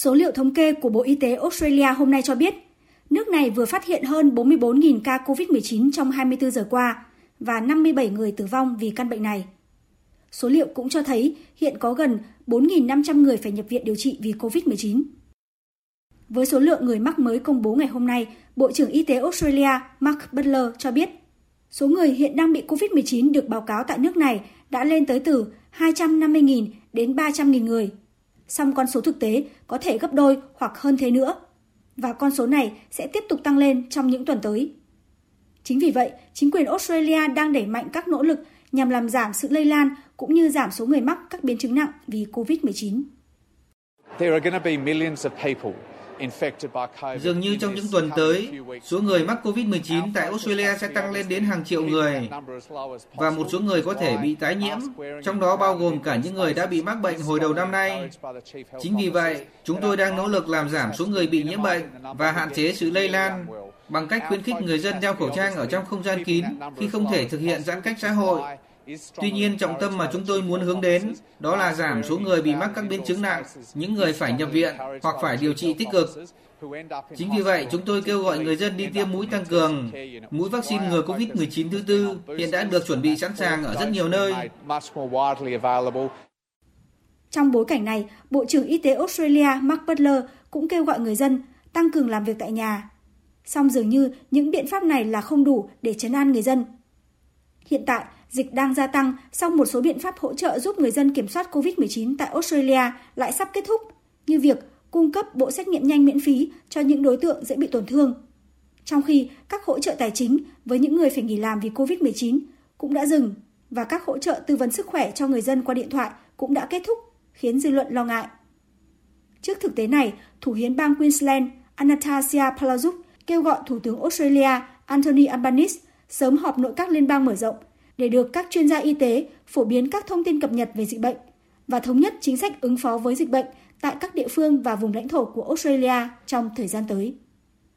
Số liệu thống kê của Bộ Y tế Australia hôm nay cho biết, nước này vừa phát hiện hơn 44.000 ca COVID-19 trong 24 giờ qua và 57 người tử vong vì căn bệnh này. Số liệu cũng cho thấy hiện có gần 4.500 người phải nhập viện điều trị vì COVID-19. Với số lượng người mắc mới công bố ngày hôm nay, Bộ trưởng Y tế Australia Mark Butler cho biết số người hiện đang bị COVID-19 được báo cáo tại nước này đã lên tới từ 250.000 đến 300.000 người. Song con số thực tế có thể gấp đôi hoặc hơn thế nữa. Và con số này sẽ tiếp tục tăng lên trong những tuần tới. Chính vì vậy, chính quyền Australia đang đẩy mạnh các nỗ lực nhằm làm giảm sự lây lan cũng như giảm số người mắc các biến chứng nặng vì COVID-19. There are going to be millions of people Dường như trong những tuần tới, số người mắc COVID-19 tại Australia sẽ tăng lên đến hàng triệu người. Và một số người có thể bị tái nhiễm, trong đó bao gồm cả những người đã bị mắc bệnh hồi đầu năm nay. Chính vì vậy, chúng tôi đang nỗ lực làm giảm số người bị nhiễm bệnh và hạn chế sự lây lan bằng cách khuyến khích người dân đeo khẩu trang ở trong không gian kín khi không thể thực hiện giãn cách xã hội Tuy nhiên, trọng tâm mà chúng tôi muốn hướng đến đó là giảm số người bị mắc các biến chứng nặng, những người phải nhập viện hoặc phải điều trị tích cực. Chính vì vậy, chúng tôi kêu gọi người dân đi tiêm mũi tăng cường. Mũi vaccine ngừa COVID-19 thứ tư hiện đã được chuẩn bị sẵn sàng ở rất nhiều nơi. Trong bối cảnh này, Bộ trưởng Y tế Australia Mark Butler cũng kêu gọi người dân tăng cường làm việc tại nhà. Song dường như những biện pháp này là không đủ để chấn an người dân. Hiện tại, dịch đang gia tăng sau một số biện pháp hỗ trợ giúp người dân kiểm soát COVID-19 tại Australia lại sắp kết thúc, như việc cung cấp bộ xét nghiệm nhanh miễn phí cho những đối tượng dễ bị tổn thương. Trong khi các hỗ trợ tài chính với những người phải nghỉ làm vì COVID-19 cũng đã dừng và các hỗ trợ tư vấn sức khỏe cho người dân qua điện thoại cũng đã kết thúc, khiến dư luận lo ngại. Trước thực tế này, Thủ hiến bang Queensland Anastasia Palaszczuk kêu gọi Thủ tướng Australia Anthony Albanese sớm họp nội các liên bang mở rộng để được các chuyên gia y tế phổ biến các thông tin cập nhật về dịch bệnh và thống nhất chính sách ứng phó với dịch bệnh tại các địa phương và vùng lãnh thổ của Australia trong thời gian tới.